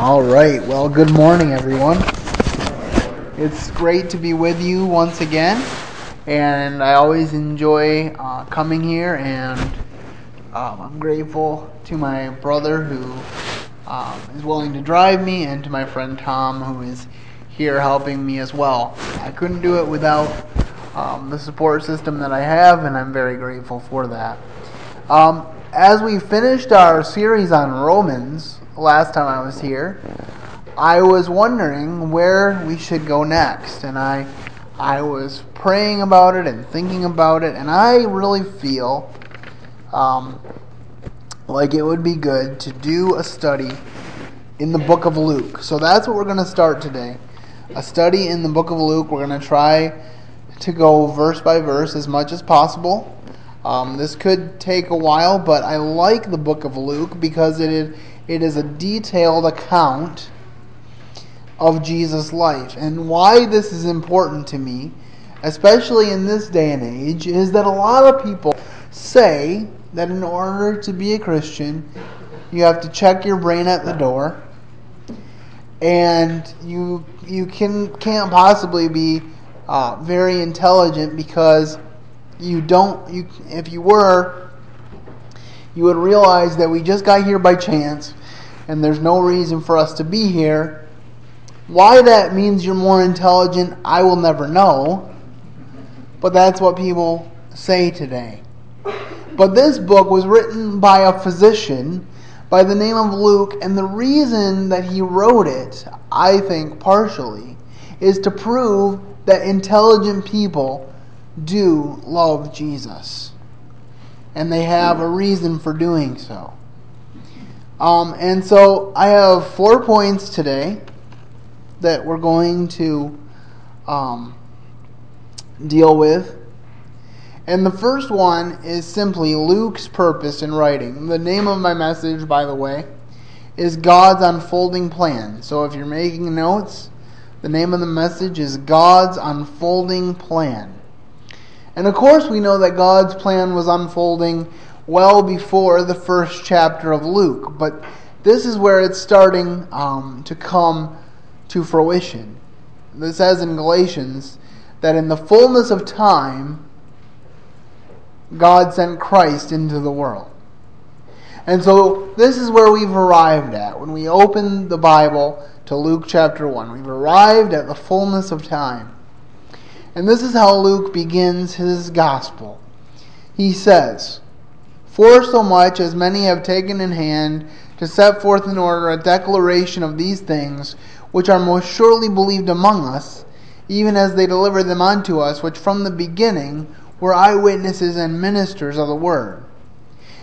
All right. Well, good morning, everyone. It's great to be with you once again, and I always enjoy uh, coming here. And um, I'm grateful to my brother who um, is willing to drive me, and to my friend Tom who is here helping me as well. I couldn't do it without um, the support system that I have, and I'm very grateful for that. Um, as we finished our series on Romans last time I was here, I was wondering where we should go next, and I I was praying about it and thinking about it, and I really feel um, like it would be good to do a study in the book of Luke. So that's what we're going to start today. A study in the book of Luke. We're going to try to go verse by verse as much as possible. Um, this could take a while, but I like the book of Luke because it is, it is a detailed account of Jesus' life. And why this is important to me, especially in this day and age, is that a lot of people say that in order to be a Christian, you have to check your brain at the door, and you you can can't possibly be uh, very intelligent because you don't you if you were you would realize that we just got here by chance and there's no reason for us to be here why that means you're more intelligent i will never know but that's what people say today but this book was written by a physician by the name of luke and the reason that he wrote it i think partially is to prove that intelligent people do love Jesus. And they have a reason for doing so. Um, and so I have four points today that we're going to um, deal with. And the first one is simply Luke's purpose in writing. The name of my message, by the way, is God's Unfolding Plan. So if you're making notes, the name of the message is God's Unfolding Plan. And of course, we know that God's plan was unfolding well before the first chapter of Luke, but this is where it's starting um, to come to fruition. It says in Galatians that in the fullness of time, God sent Christ into the world. And so this is where we've arrived at. When we open the Bible to Luke chapter 1, we've arrived at the fullness of time. And this is how Luke begins his gospel. He says, For so much as many have taken in hand to set forth in order a declaration of these things, which are most surely believed among us, even as they delivered them unto us, which from the beginning were eyewitnesses and ministers of the word.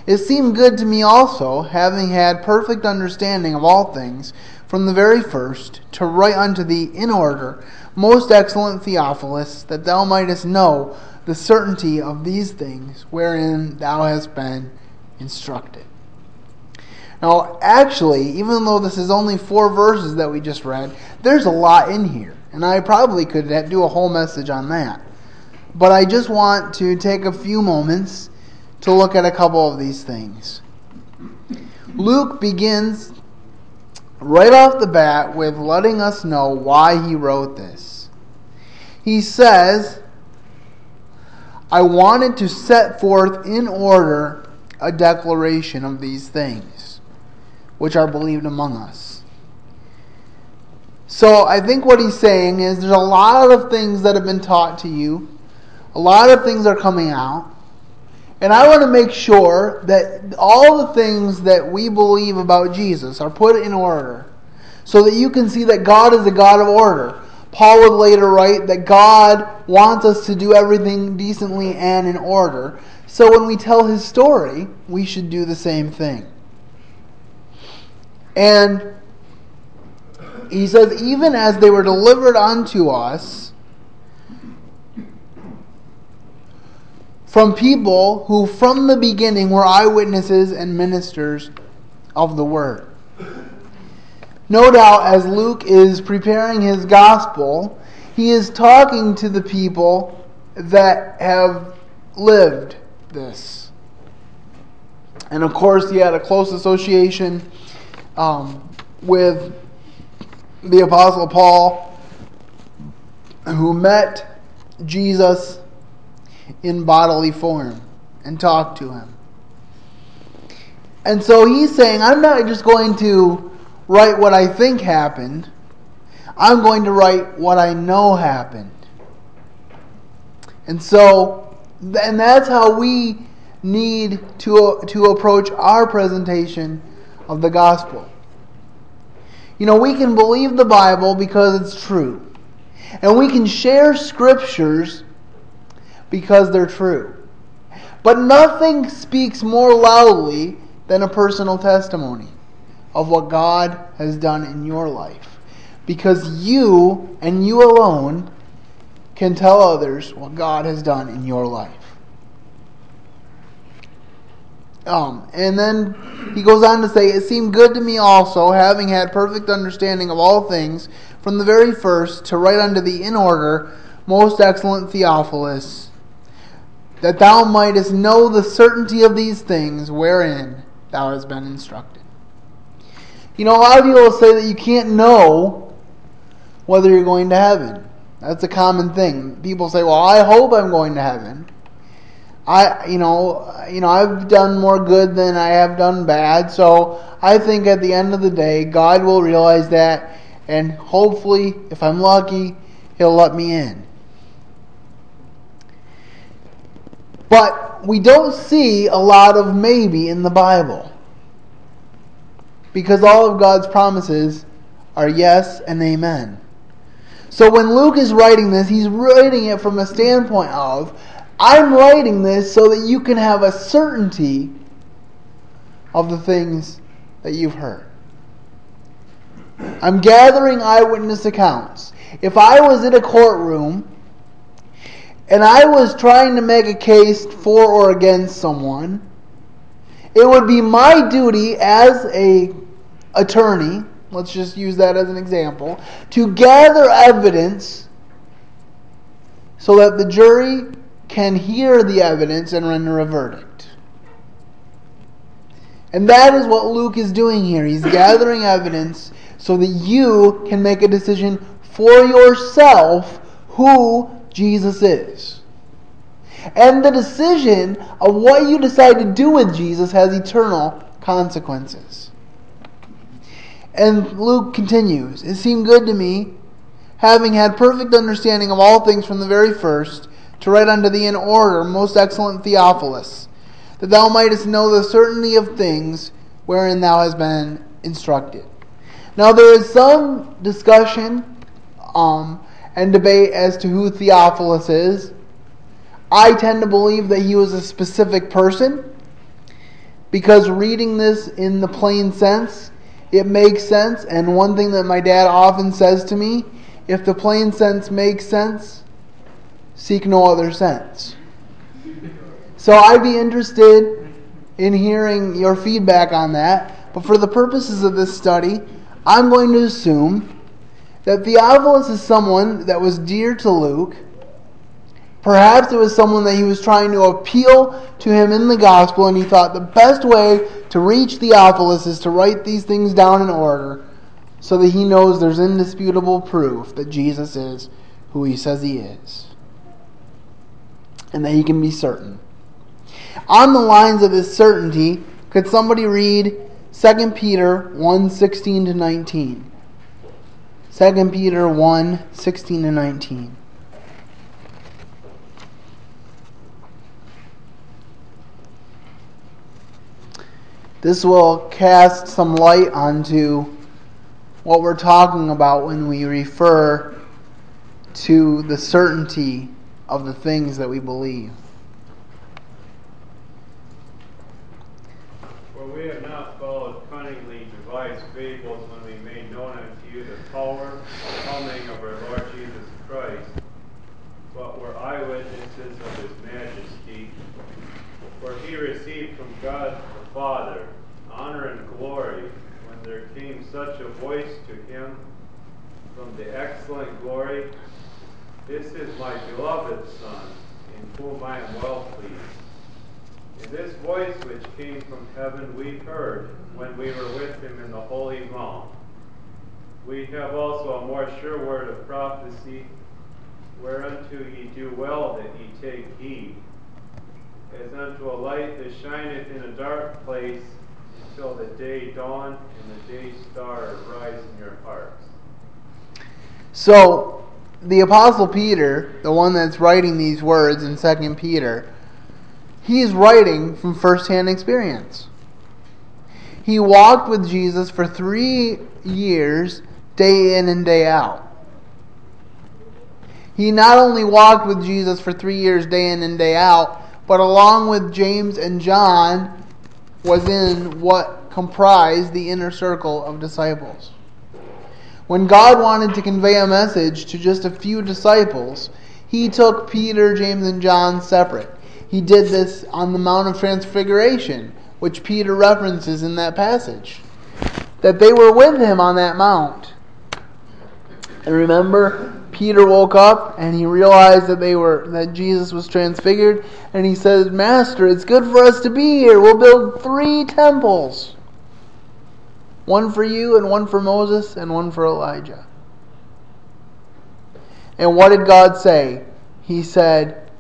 It seemed good to me also, having had perfect understanding of all things from the very first, to write unto thee in order most excellent Theophilus, that thou mightest know the certainty of these things wherein thou hast been instructed. Now, actually, even though this is only four verses that we just read, there's a lot in here. And I probably could do a whole message on that. But I just want to take a few moments to look at a couple of these things. Luke begins right off the bat with letting us know why he wrote this. He says, I wanted to set forth in order a declaration of these things, which are believed among us. So I think what he's saying is there's a lot of things that have been taught to you, a lot of things are coming out. And I want to make sure that all the things that we believe about Jesus are put in order so that you can see that God is a God of order. Paul would later write that God wants us to do everything decently and in order. So when we tell his story, we should do the same thing. And he says, even as they were delivered unto us, from people who from the beginning were eyewitnesses and ministers of the word. No doubt, as Luke is preparing his gospel, he is talking to the people that have lived this. And of course, he had a close association um, with the Apostle Paul, who met Jesus in bodily form and talk to him. And so he's saying, I'm not just going to write what I think happened, I'm going to write what I know happened. And so, and that's how we need to, to approach our presentation of the gospel. You know, we can believe the Bible because it's true. And we can share scriptures because they're true. But nothing speaks more loudly than a personal testimony of what God has done in your life. Because you and you alone can tell others what God has done in your life. Um, and then he goes on to say, It seemed good to me also, having had perfect understanding of all things from the very first, to write unto thee in order, most excellent Theophilus, that thou mightest know the certainty of these things wherein thou hast been instructed. You know, a lot of people say that you can't know whether you're going to heaven. That's a common thing. People say, "Well, I hope I'm going to heaven." I, you know, you know, I've done more good than I have done bad. So I think at the end of the day, God will realize that, and hopefully, if I'm lucky, He'll let me in. But we don't see a lot of maybe in the Bible. Because all of God's promises are yes and amen. So when Luke is writing this, he's writing it from a standpoint of I'm writing this so that you can have a certainty of the things that you've heard. I'm gathering eyewitness accounts. If I was in a courtroom and I was trying to make a case for or against someone, it would be my duty as a attorney, let's just use that as an example, to gather evidence so that the jury can hear the evidence and render a verdict. And that is what Luke is doing here. He's gathering evidence so that you can make a decision for yourself who Jesus is. And the decision of what you decide to do with Jesus has eternal consequences. And Luke continues It seemed good to me, having had perfect understanding of all things from the very first to write unto thee in order, most excellent Theophilus, that thou mightest know the certainty of things wherein thou hast been instructed. Now there is some discussion um, and debate as to who Theophilus is. I tend to believe that he was a specific person because reading this in the plain sense, it makes sense. And one thing that my dad often says to me if the plain sense makes sense, seek no other sense. So I'd be interested in hearing your feedback on that. But for the purposes of this study, I'm going to assume that Theophilus is someone that was dear to Luke. Perhaps it was someone that he was trying to appeal to him in the gospel, and he thought the best way to reach Theophilus is to write these things down in order so that he knows there's indisputable proof that Jesus is who he says he is and that he can be certain. On the lines of this certainty, could somebody read 2 Peter 1 16 to 19? 2 Peter 1 16 to 19. This will cast some light onto what we're talking about when we refer to the certainty of the things that we believe. For we have not followed cunningly devised fables when we made known unto you the power and coming of our Lord Jesus Christ, but were eyewitnesses of his majesty. For he received from God the Father honor and glory when there came such a voice to him from the excellent glory. This is my beloved Son, in whom I am well pleased. And this voice which came from heaven we heard when we were with him in the holy mount, We have also a more sure word of prophecy, whereunto ye do well that ye take heed, as unto a light that shineth in a dark place until the day dawn and the day star rise in your hearts. So, the Apostle Peter, the one that's writing these words in 2 Peter, he's writing from firsthand experience. He walked with Jesus for three years, day in and day out. He not only walked with Jesus for three years, day in and day out, but along with James and John, was in what comprised the inner circle of disciples. When God wanted to convey a message to just a few disciples, he took Peter, James, and John separate. He did this on the Mount of Transfiguration, which Peter references in that passage. That they were with him on that mount. And remember, Peter woke up and he realized that they were that Jesus was transfigured and he says, "Master, it's good for us to be here. We'll build 3 temples. One for you and one for Moses and one for Elijah." And what did God say? He said,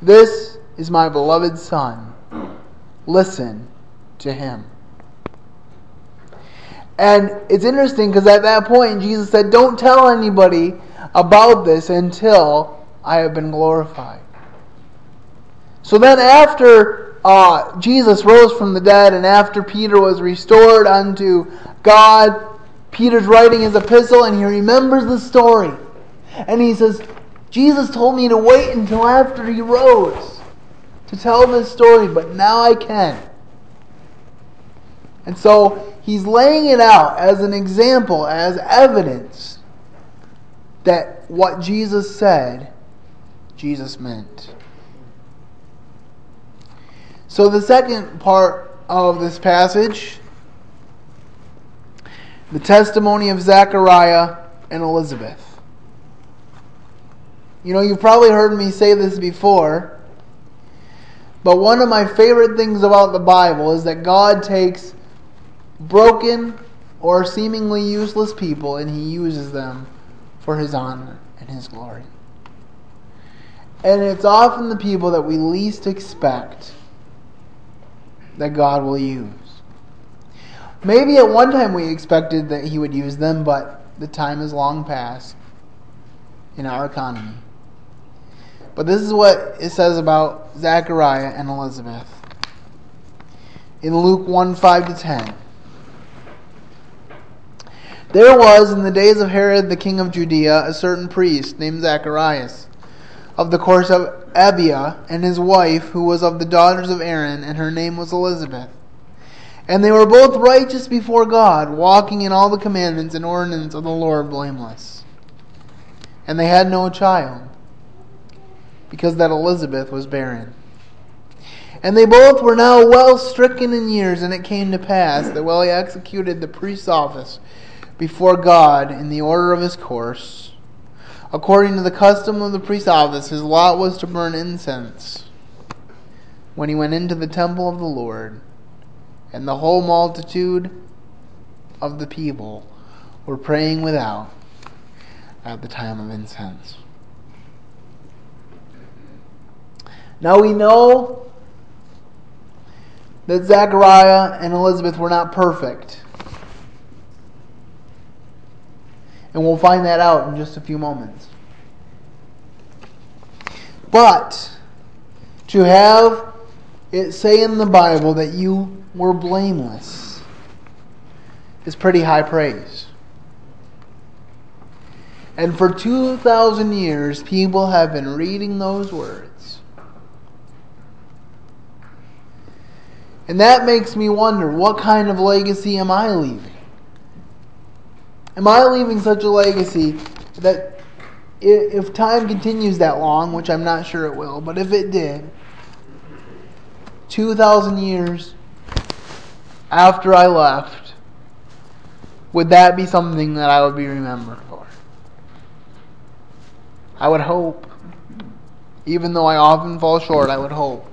"This is my beloved son. Listen to him." And it's interesting because at that point, Jesus said, Don't tell anybody about this until I have been glorified. So then, after uh, Jesus rose from the dead and after Peter was restored unto God, Peter's writing his epistle and he remembers the story. And he says, Jesus told me to wait until after he rose to tell this story, but now I can. And so he's laying it out as an example, as evidence that what Jesus said, Jesus meant. So the second part of this passage, the testimony of Zechariah and Elizabeth. You know, you've probably heard me say this before, but one of my favorite things about the Bible is that God takes broken or seemingly useless people and he uses them for his honor and his glory. And it's often the people that we least expect that God will use. Maybe at one time we expected that he would use them, but the time is long past in our economy. But this is what it says about Zechariah and Elizabeth. In Luke 1 5 to 10. There was in the days of Herod the king of Judea a certain priest named Zacharias, of the course of Abia, and his wife, who was of the daughters of Aaron, and her name was Elizabeth. And they were both righteous before God, walking in all the commandments and ordinances of the Lord blameless. And they had no child, because that Elizabeth was barren. And they both were now well stricken in years, and it came to pass that while he executed the priest's office, before God in the order of his course. According to the custom of the priest's office, his lot was to burn incense when he went into the temple of the Lord, and the whole multitude of the people were praying without at the time of incense. Now we know that Zechariah and Elizabeth were not perfect. And we'll find that out in just a few moments. But to have it say in the Bible that you were blameless is pretty high praise. And for 2,000 years, people have been reading those words. And that makes me wonder what kind of legacy am I leaving? Am I leaving such a legacy that if time continues that long, which I'm not sure it will, but if it did, 2,000 years after I left, would that be something that I would be remembered for? I would hope, even though I often fall short, I would hope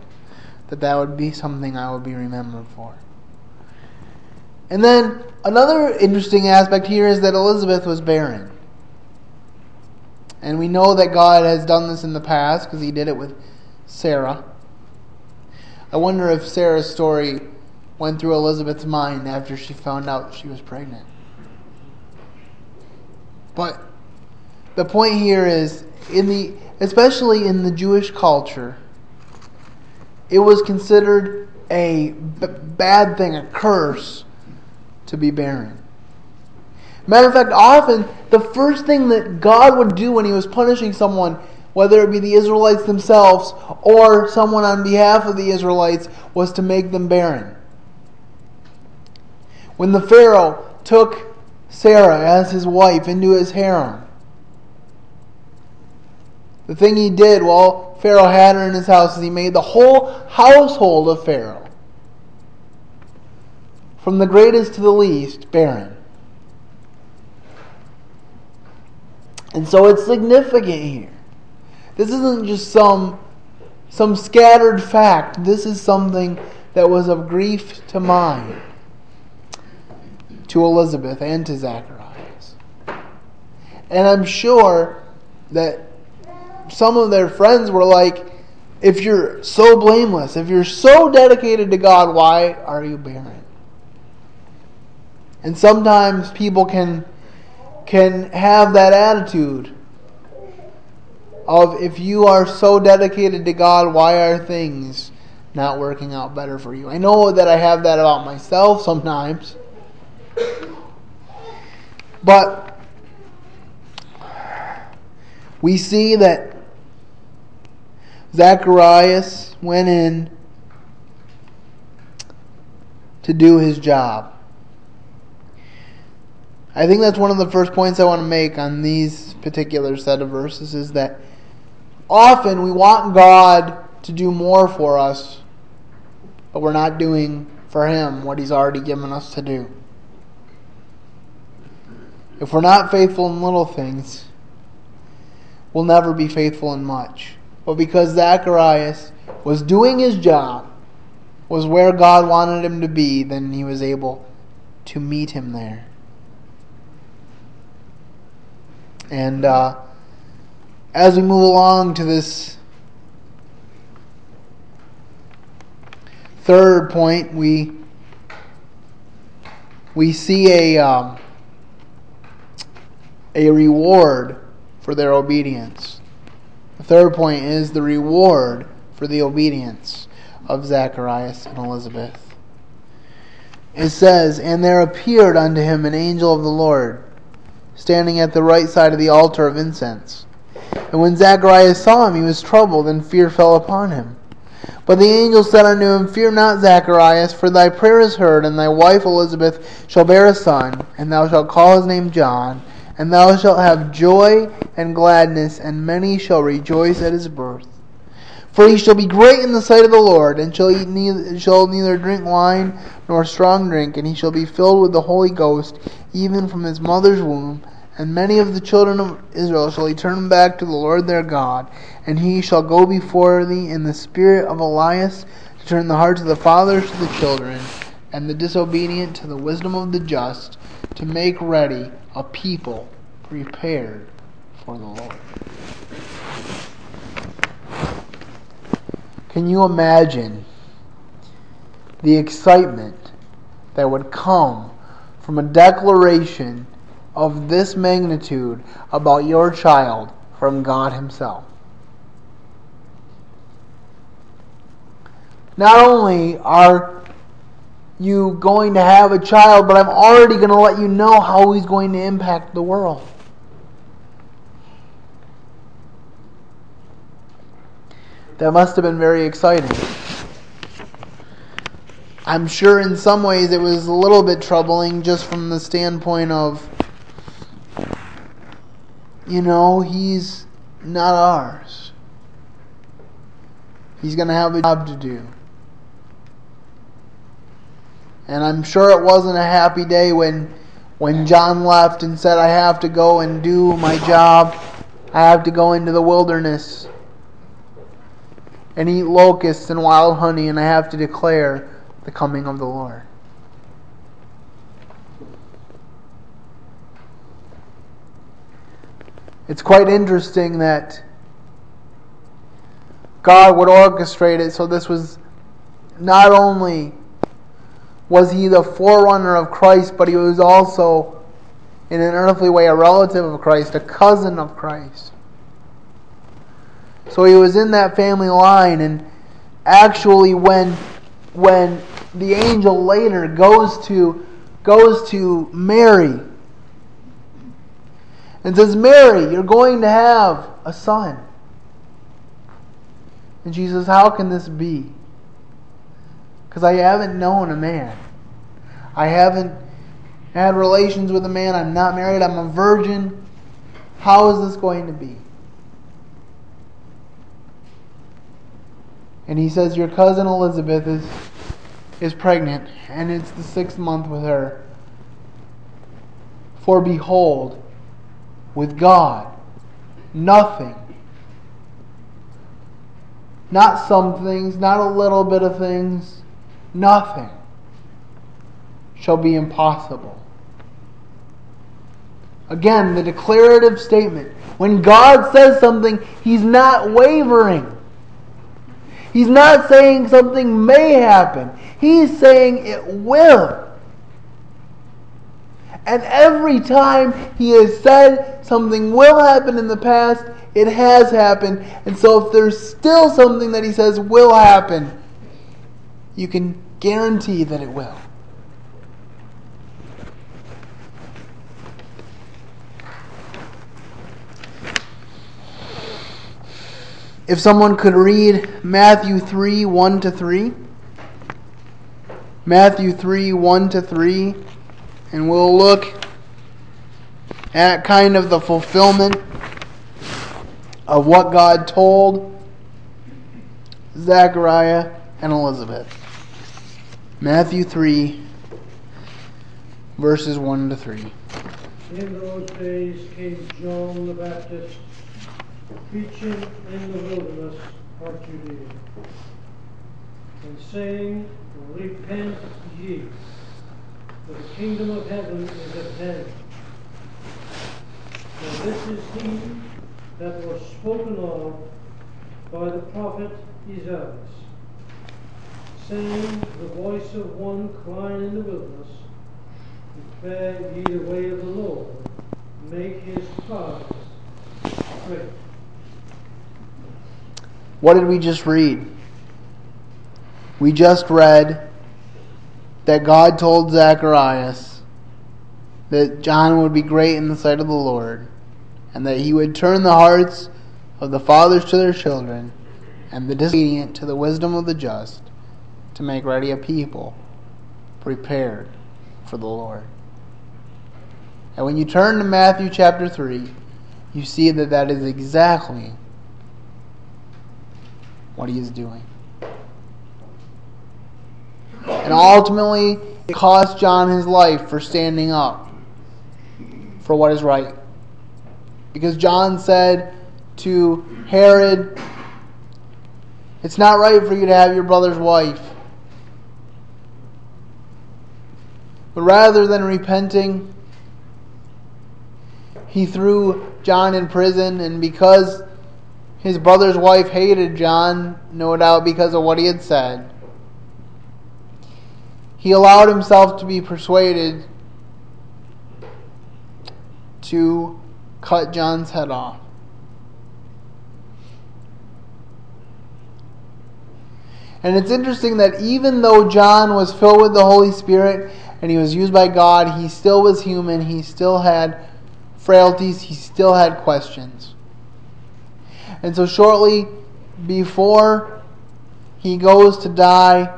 that that would be something I would be remembered for. And then Another interesting aspect here is that Elizabeth was barren. And we know that God has done this in the past because he did it with Sarah. I wonder if Sarah's story went through Elizabeth's mind after she found out she was pregnant. But the point here is in the especially in the Jewish culture it was considered a b- bad thing, a curse to be barren. Matter of fact, often the first thing that God would do when He was punishing someone, whether it be the Israelites themselves or someone on behalf of the Israelites, was to make them barren. When the Pharaoh took Sarah as his wife into his harem, the thing he did while Pharaoh had her in his house is he made the whole household of Pharaoh, from the greatest to the least, barren. And so it's significant here. This isn't just some some scattered fact. This is something that was of grief to mind to Elizabeth and to Zacharias. And I'm sure that some of their friends were like, if you're so blameless, if you're so dedicated to God, why are you barren? And sometimes people can can have that attitude of if you are so dedicated to God, why are things not working out better for you? I know that I have that about myself sometimes. But we see that Zacharias went in to do his job. I think that's one of the first points I want to make on these particular set of verses is that often we want God to do more for us, but we're not doing for Him what He's already given us to do. If we're not faithful in little things, we'll never be faithful in much but because Zacharias was doing his job, was where God wanted him to be, then he was able to meet him there. And uh, as we move along to this third point, we we see a um, a reward for their obedience. The third point is the reward for the obedience of Zacharias and Elizabeth. It says, And there appeared unto him an angel of the Lord, standing at the right side of the altar of incense. And when Zacharias saw him, he was troubled, and fear fell upon him. But the angel said unto him, Fear not, Zacharias, for thy prayer is heard, and thy wife Elizabeth shall bear a son, and thou shalt call his name John and thou shalt have joy and gladness, and many shall rejoice at his birth. For he shall be great in the sight of the Lord, and shall eat neither, shall neither drink wine nor strong drink, and he shall be filled with the Holy Ghost, even from his mother's womb. And many of the children of Israel shall he turn back to the Lord their God, and he shall go before thee in the spirit of Elias to turn the hearts of the fathers to the children, and the disobedient to the wisdom of the just, to make ready a people prepared for the Lord. Can you imagine the excitement that would come from a declaration of this magnitude about your child from God Himself? Not only are you going to have a child, but I'm already going to let you know how he's going to impact the world. That must have been very exciting. I'm sure in some ways it was a little bit troubling just from the standpoint of, you know, he's not ours. He's going to have a job to do. And I'm sure it wasn't a happy day when when John left and said, I have to go and do my job. I have to go into the wilderness and eat locusts and wild honey, and I have to declare the coming of the Lord. It's quite interesting that God would orchestrate it so this was not only was he the forerunner of Christ, but he was also, in an earthly way, a relative of Christ, a cousin of Christ. So he was in that family line, and actually, when when the angel later goes to goes to Mary and says, Mary, you're going to have a son. And she says, How can this be? Because I haven't known a man. I haven't had relations with a man. I'm not married. I'm a virgin. How is this going to be? And he says, Your cousin Elizabeth is, is pregnant, and it's the sixth month with her. For behold, with God, nothing, not some things, not a little bit of things, nothing shall be impossible. Again, the declarative statement. When God says something, He's not wavering. He's not saying something may happen. He's saying it will. And every time He has said something will happen in the past, it has happened. And so if there's still something that He says will happen, you can guarantee that it will. If someone could read Matthew 3 1 to 3. Matthew 3 1 to 3. And we'll look at kind of the fulfillment of what God told Zechariah and Elizabeth. Matthew 3, verses 1 to 3. In those days came John the Baptist preaching in the wilderness of Judea, and saying, Repent ye, for the kingdom of heaven is at hand. For this is he that was spoken of by the prophet Isaiah, saying, The voice of one crying in the wilderness, Prepare ye the way of the Lord, make his paths straight. What did we just read? We just read that God told Zacharias that John would be great in the sight of the Lord, and that he would turn the hearts of the fathers to their children, and the disobedient to the wisdom of the just, to make ready a people prepared for the Lord. And when you turn to Matthew chapter 3, you see that that is exactly what he is doing. And ultimately, it cost John his life for standing up for what is right. Because John said to Herod, It's not right for you to have your brother's wife. But rather than repenting, he threw John in prison, and because his brother's wife hated John, no doubt because of what he had said, he allowed himself to be persuaded to cut John's head off. And it's interesting that even though John was filled with the Holy Spirit and he was used by God, he still was human. He still had frailties. He still had questions. And so, shortly before he goes to die,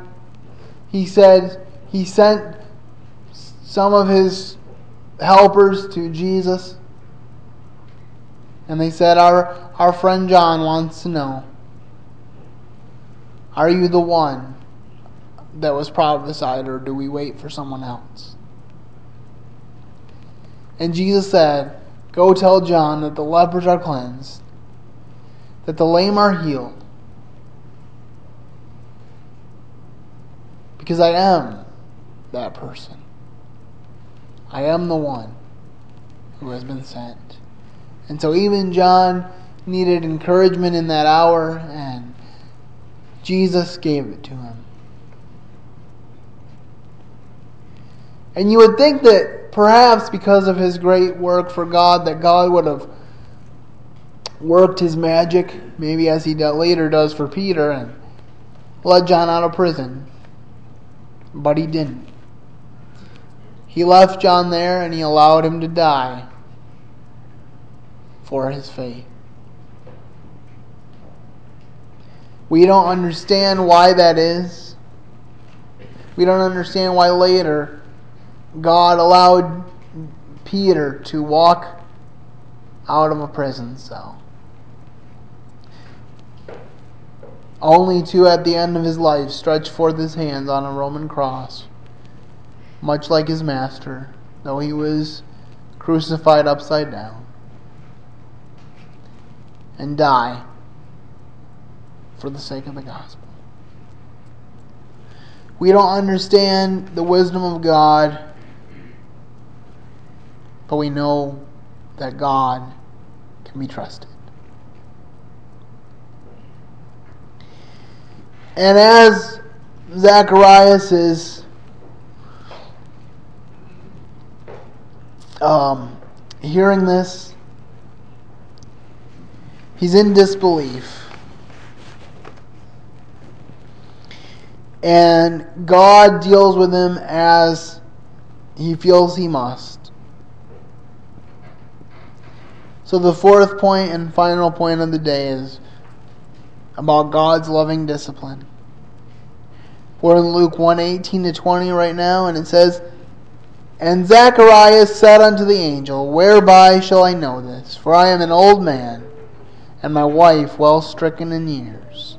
he said he sent some of his helpers to Jesus. And they said, Our, our friend John wants to know Are you the one that was prophesied, or do we wait for someone else? And Jesus said, Go tell John that the lepers are cleansed, that the lame are healed. Because I am that person. I am the one who has been sent. And so even John needed encouragement in that hour, and Jesus gave it to him. And you would think that perhaps because of his great work for God, that God would have worked his magic, maybe as he later does for Peter, and let John out of prison. But he didn't. He left John there and he allowed him to die for his faith. We don't understand why that is. We don't understand why later God allowed Peter to walk out of a prison cell. Only to, at the end of his life, stretch forth his hands on a Roman cross, much like his master, though he was crucified upside down, and die for the sake of the gospel. We don't understand the wisdom of God, but we know that God can be trusted. And as Zacharias is um, hearing this, he's in disbelief. And God deals with him as he feels he must. So, the fourth point and final point of the day is about God's loving discipline. We're in Luke 1 18 to 20 right now, and it says, And Zacharias said unto the angel, Whereby shall I know this? For I am an old man, and my wife well stricken in years.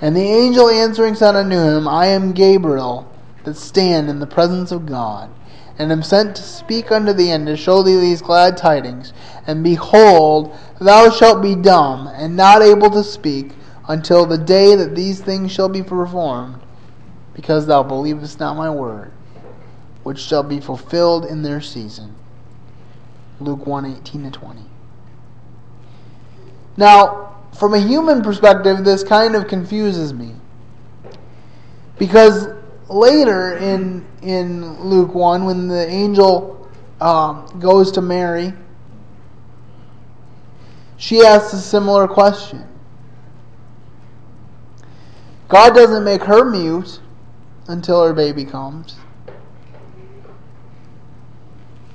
And the angel answering said unto him, I am Gabriel, that stand in the presence of God, and am sent to speak unto thee and to show thee these glad tidings. And behold, thou shalt be dumb, and not able to speak, until the day that these things shall be performed, because thou believest not my word, which shall be fulfilled in their season. Luke 1 18 to 20. Now, from a human perspective, this kind of confuses me. Because later in, in Luke 1, when the angel um, goes to Mary, she asks a similar question. God doesn't make her mute until her baby comes.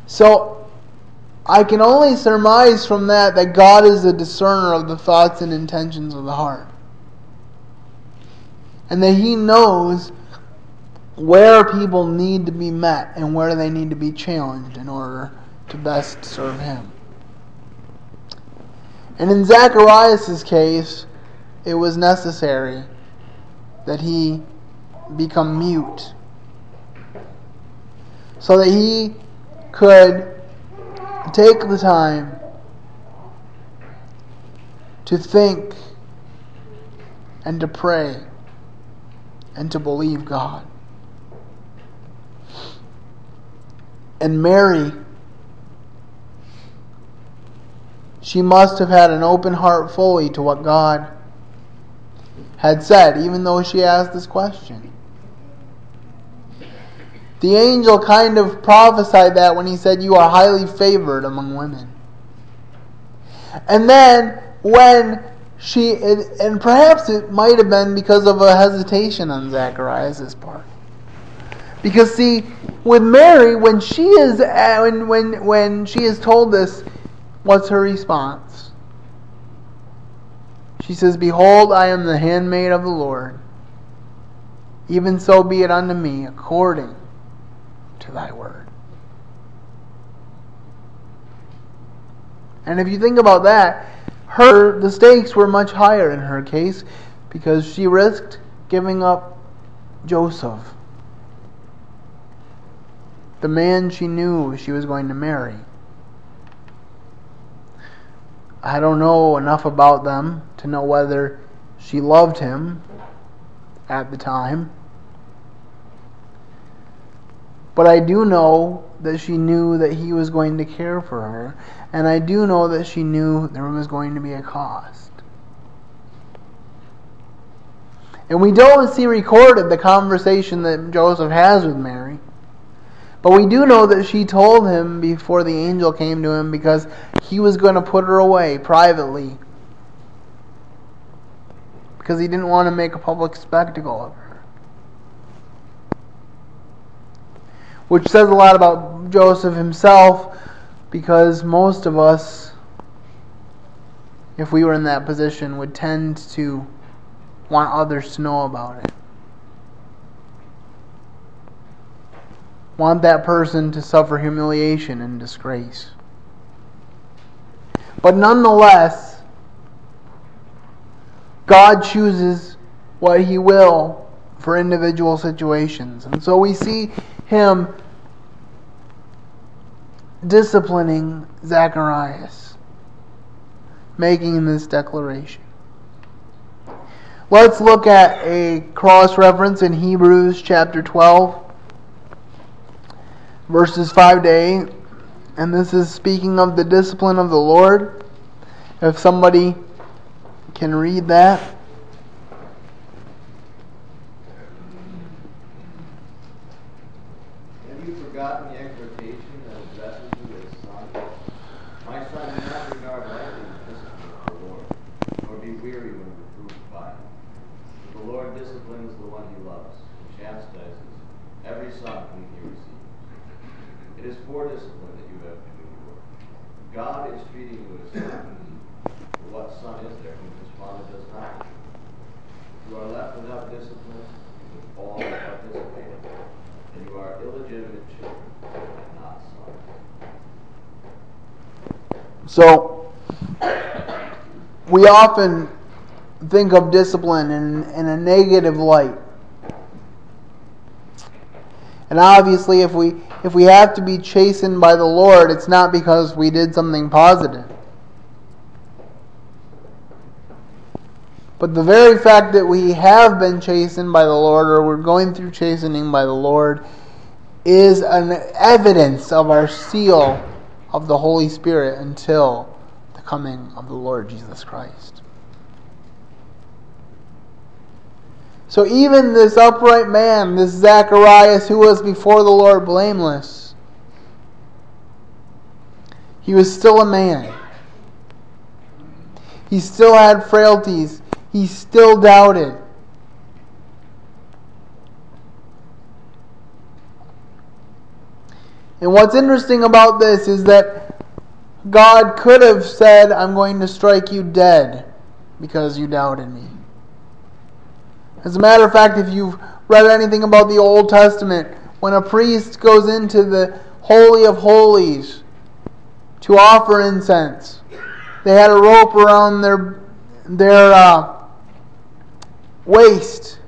So I can only surmise from that that God is the discerner of the thoughts and intentions of the heart. And that He knows where people need to be met and where they need to be challenged in order to best serve Him. And in Zacharias' case, it was necessary that he become mute so that he could take the time to think and to pray and to believe God. And Mary, she must have had an open heart fully to what God had said, even though she asked this question. The angel kind of prophesied that when he said, You are highly favored among women. And then when she, and perhaps it might have been because of a hesitation on Zacharias' part. Because see, with Mary, when she is uh, when when when she is told this, what's her response? She says, Behold, I am the handmaid of the Lord. Even so be it unto me according to thy word. And if you think about that, her the stakes were much higher in her case because she risked giving up Joseph, the man she knew she was going to marry. I don't know enough about them to know whether she loved him at the time. But I do know that she knew that he was going to care for her, and I do know that she knew there was going to be a cost. And we don't see recorded the conversation that Joseph has with Mary. But we do know that she told him before the angel came to him because he was going to put her away privately. Because he didn't want to make a public spectacle of her. Which says a lot about Joseph himself because most of us, if we were in that position, would tend to want others to know about it. Want that person to suffer humiliation and disgrace. But nonetheless, God chooses what He will for individual situations. And so we see Him disciplining Zacharias, making this declaration. Let's look at a cross reference in Hebrews chapter 12, verses 5 to 8. And this is speaking of the discipline of the Lord. If somebody can read that. Have you forgotten the exhortation that addresses you as son? My son, do not regard lightly the discipline of the Lord, nor be weary when reproved by him. For the Lord disciplines the one he loves, and chastises every son whom he receives. It is for discipline that you have been endured. God is treating you as son. For what son is there whom his father does not? If you are left without discipline, with all participating, then you are illegitimate children and not sons. So, we often think of discipline in, in a negative light. And obviously, if we if we have to be chastened by the Lord, it's not because we did something positive. But the very fact that we have been chastened by the Lord, or we're going through chastening by the Lord, is an evidence of our seal of the Holy Spirit until the coming of the Lord Jesus Christ. So even this upright man, this Zacharias, who was before the Lord blameless, he was still a man. He still had frailties. He still doubted. And what's interesting about this is that God could have said, I'm going to strike you dead because you doubted me. As a matter of fact, if you've read anything about the Old Testament, when a priest goes into the Holy of Holies to offer incense, they had a rope around their, their uh, waist.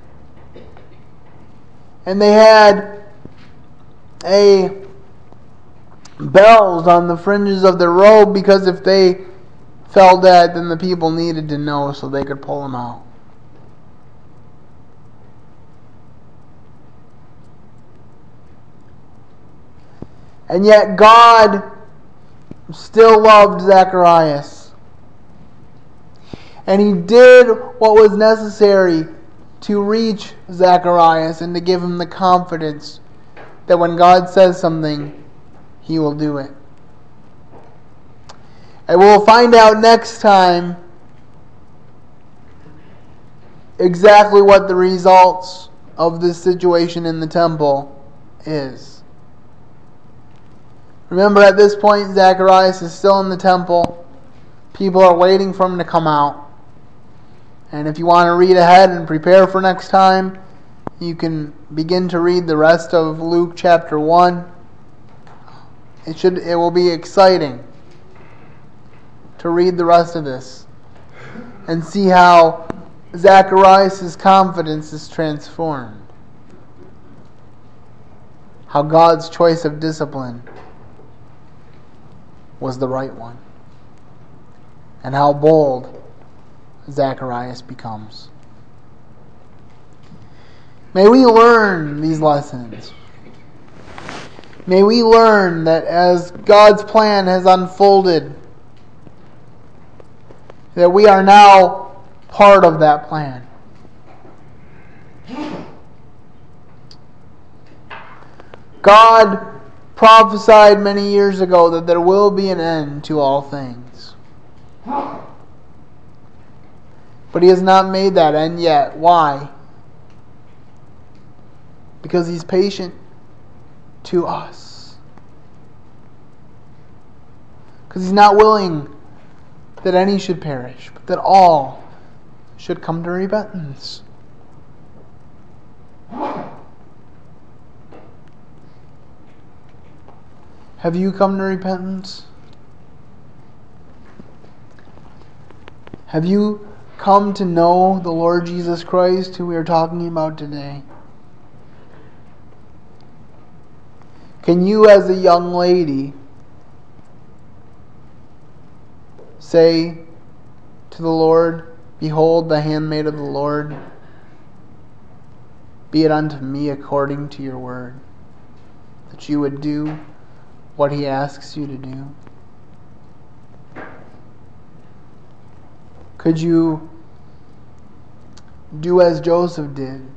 And they had a bells on the fringes of their robe because if they fell dead, then the people needed to know so they could pull them out. And yet God still loved Zacharias. And he did what was necessary to reach Zacharias and to give him the confidence that when God says something, he will do it. And we'll find out next time exactly what the results of this situation in the temple is. Remember, at this point, Zacharias is still in the temple. People are waiting for him to come out. And if you want to read ahead and prepare for next time, you can begin to read the rest of Luke chapter 1. It should it will be exciting to read the rest of this and see how Zacharias' confidence is transformed. How God's choice of discipline was the right one. And how bold Zacharias becomes. May we learn these lessons. May we learn that as God's plan has unfolded, that we are now part of that plan. God prophesied many years ago that there will be an end to all things. But He has not made that end yet. Why? Because He's patient to us. Because He's not willing that any should perish, but that all should come to repentance. Have you come to repentance? Have you come to know the Lord Jesus Christ, who we are talking about today? Can you, as a young lady, say to the Lord, Behold, the handmaid of the Lord, be it unto me according to your word, that you would do what he asks you to do? Could you do as Joseph did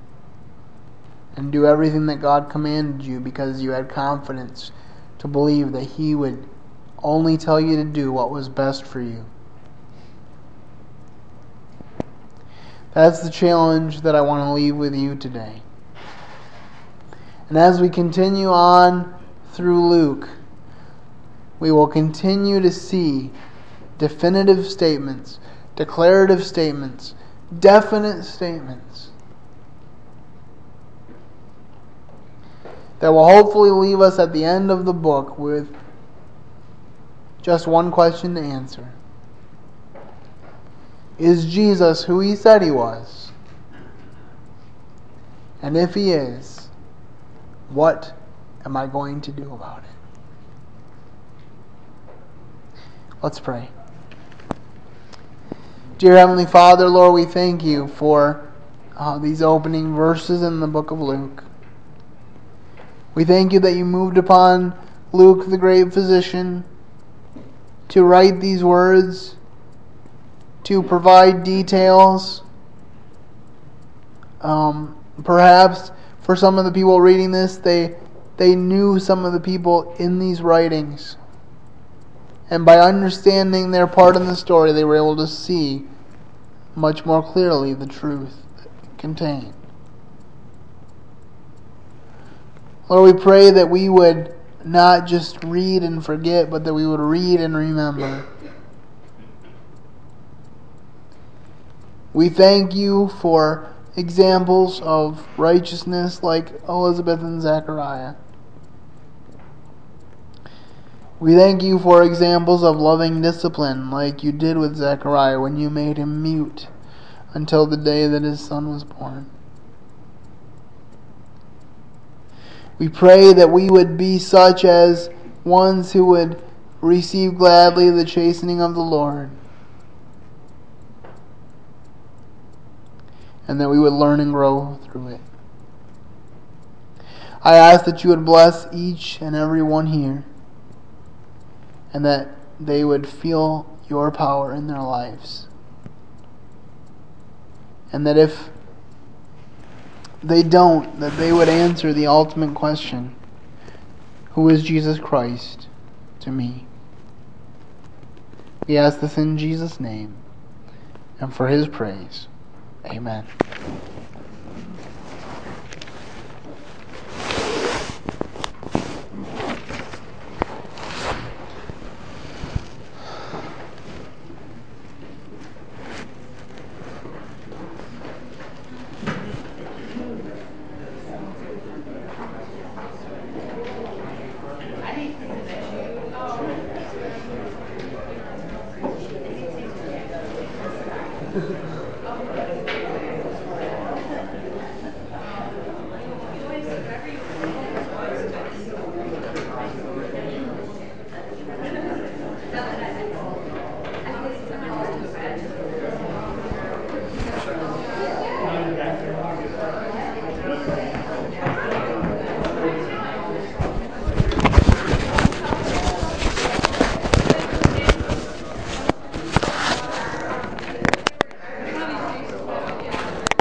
and do everything that God commanded you because you had confidence to believe that he would only tell you to do what was best for you? That's the challenge that I want to leave with you today. And as we continue on through Luke, we will continue to see definitive statements, declarative statements, definite statements that will hopefully leave us at the end of the book with just one question to answer Is Jesus who he said he was? And if he is, what am I going to do about it? Let's pray. Dear Heavenly Father, Lord, we thank you for uh, these opening verses in the book of Luke. We thank you that you moved upon Luke, the great physician, to write these words, to provide details. Um, perhaps for some of the people reading this, they they knew some of the people in these writings. And by understanding their part in the story, they were able to see much more clearly the truth contained. Lord, we pray that we would not just read and forget, but that we would read and remember. We thank you for examples of righteousness like Elizabeth and Zechariah. We thank you for examples of loving discipline, like you did with Zechariah when you made him mute until the day that his son was born. We pray that we would be such as ones who would receive gladly the chastening of the Lord, and that we would learn and grow through it. I ask that you would bless each and every one here and that they would feel your power in their lives. And that if they don't, that they would answer the ultimate question Who is Jesus Christ to me? We ask this in Jesus' name and for his praise. Amen.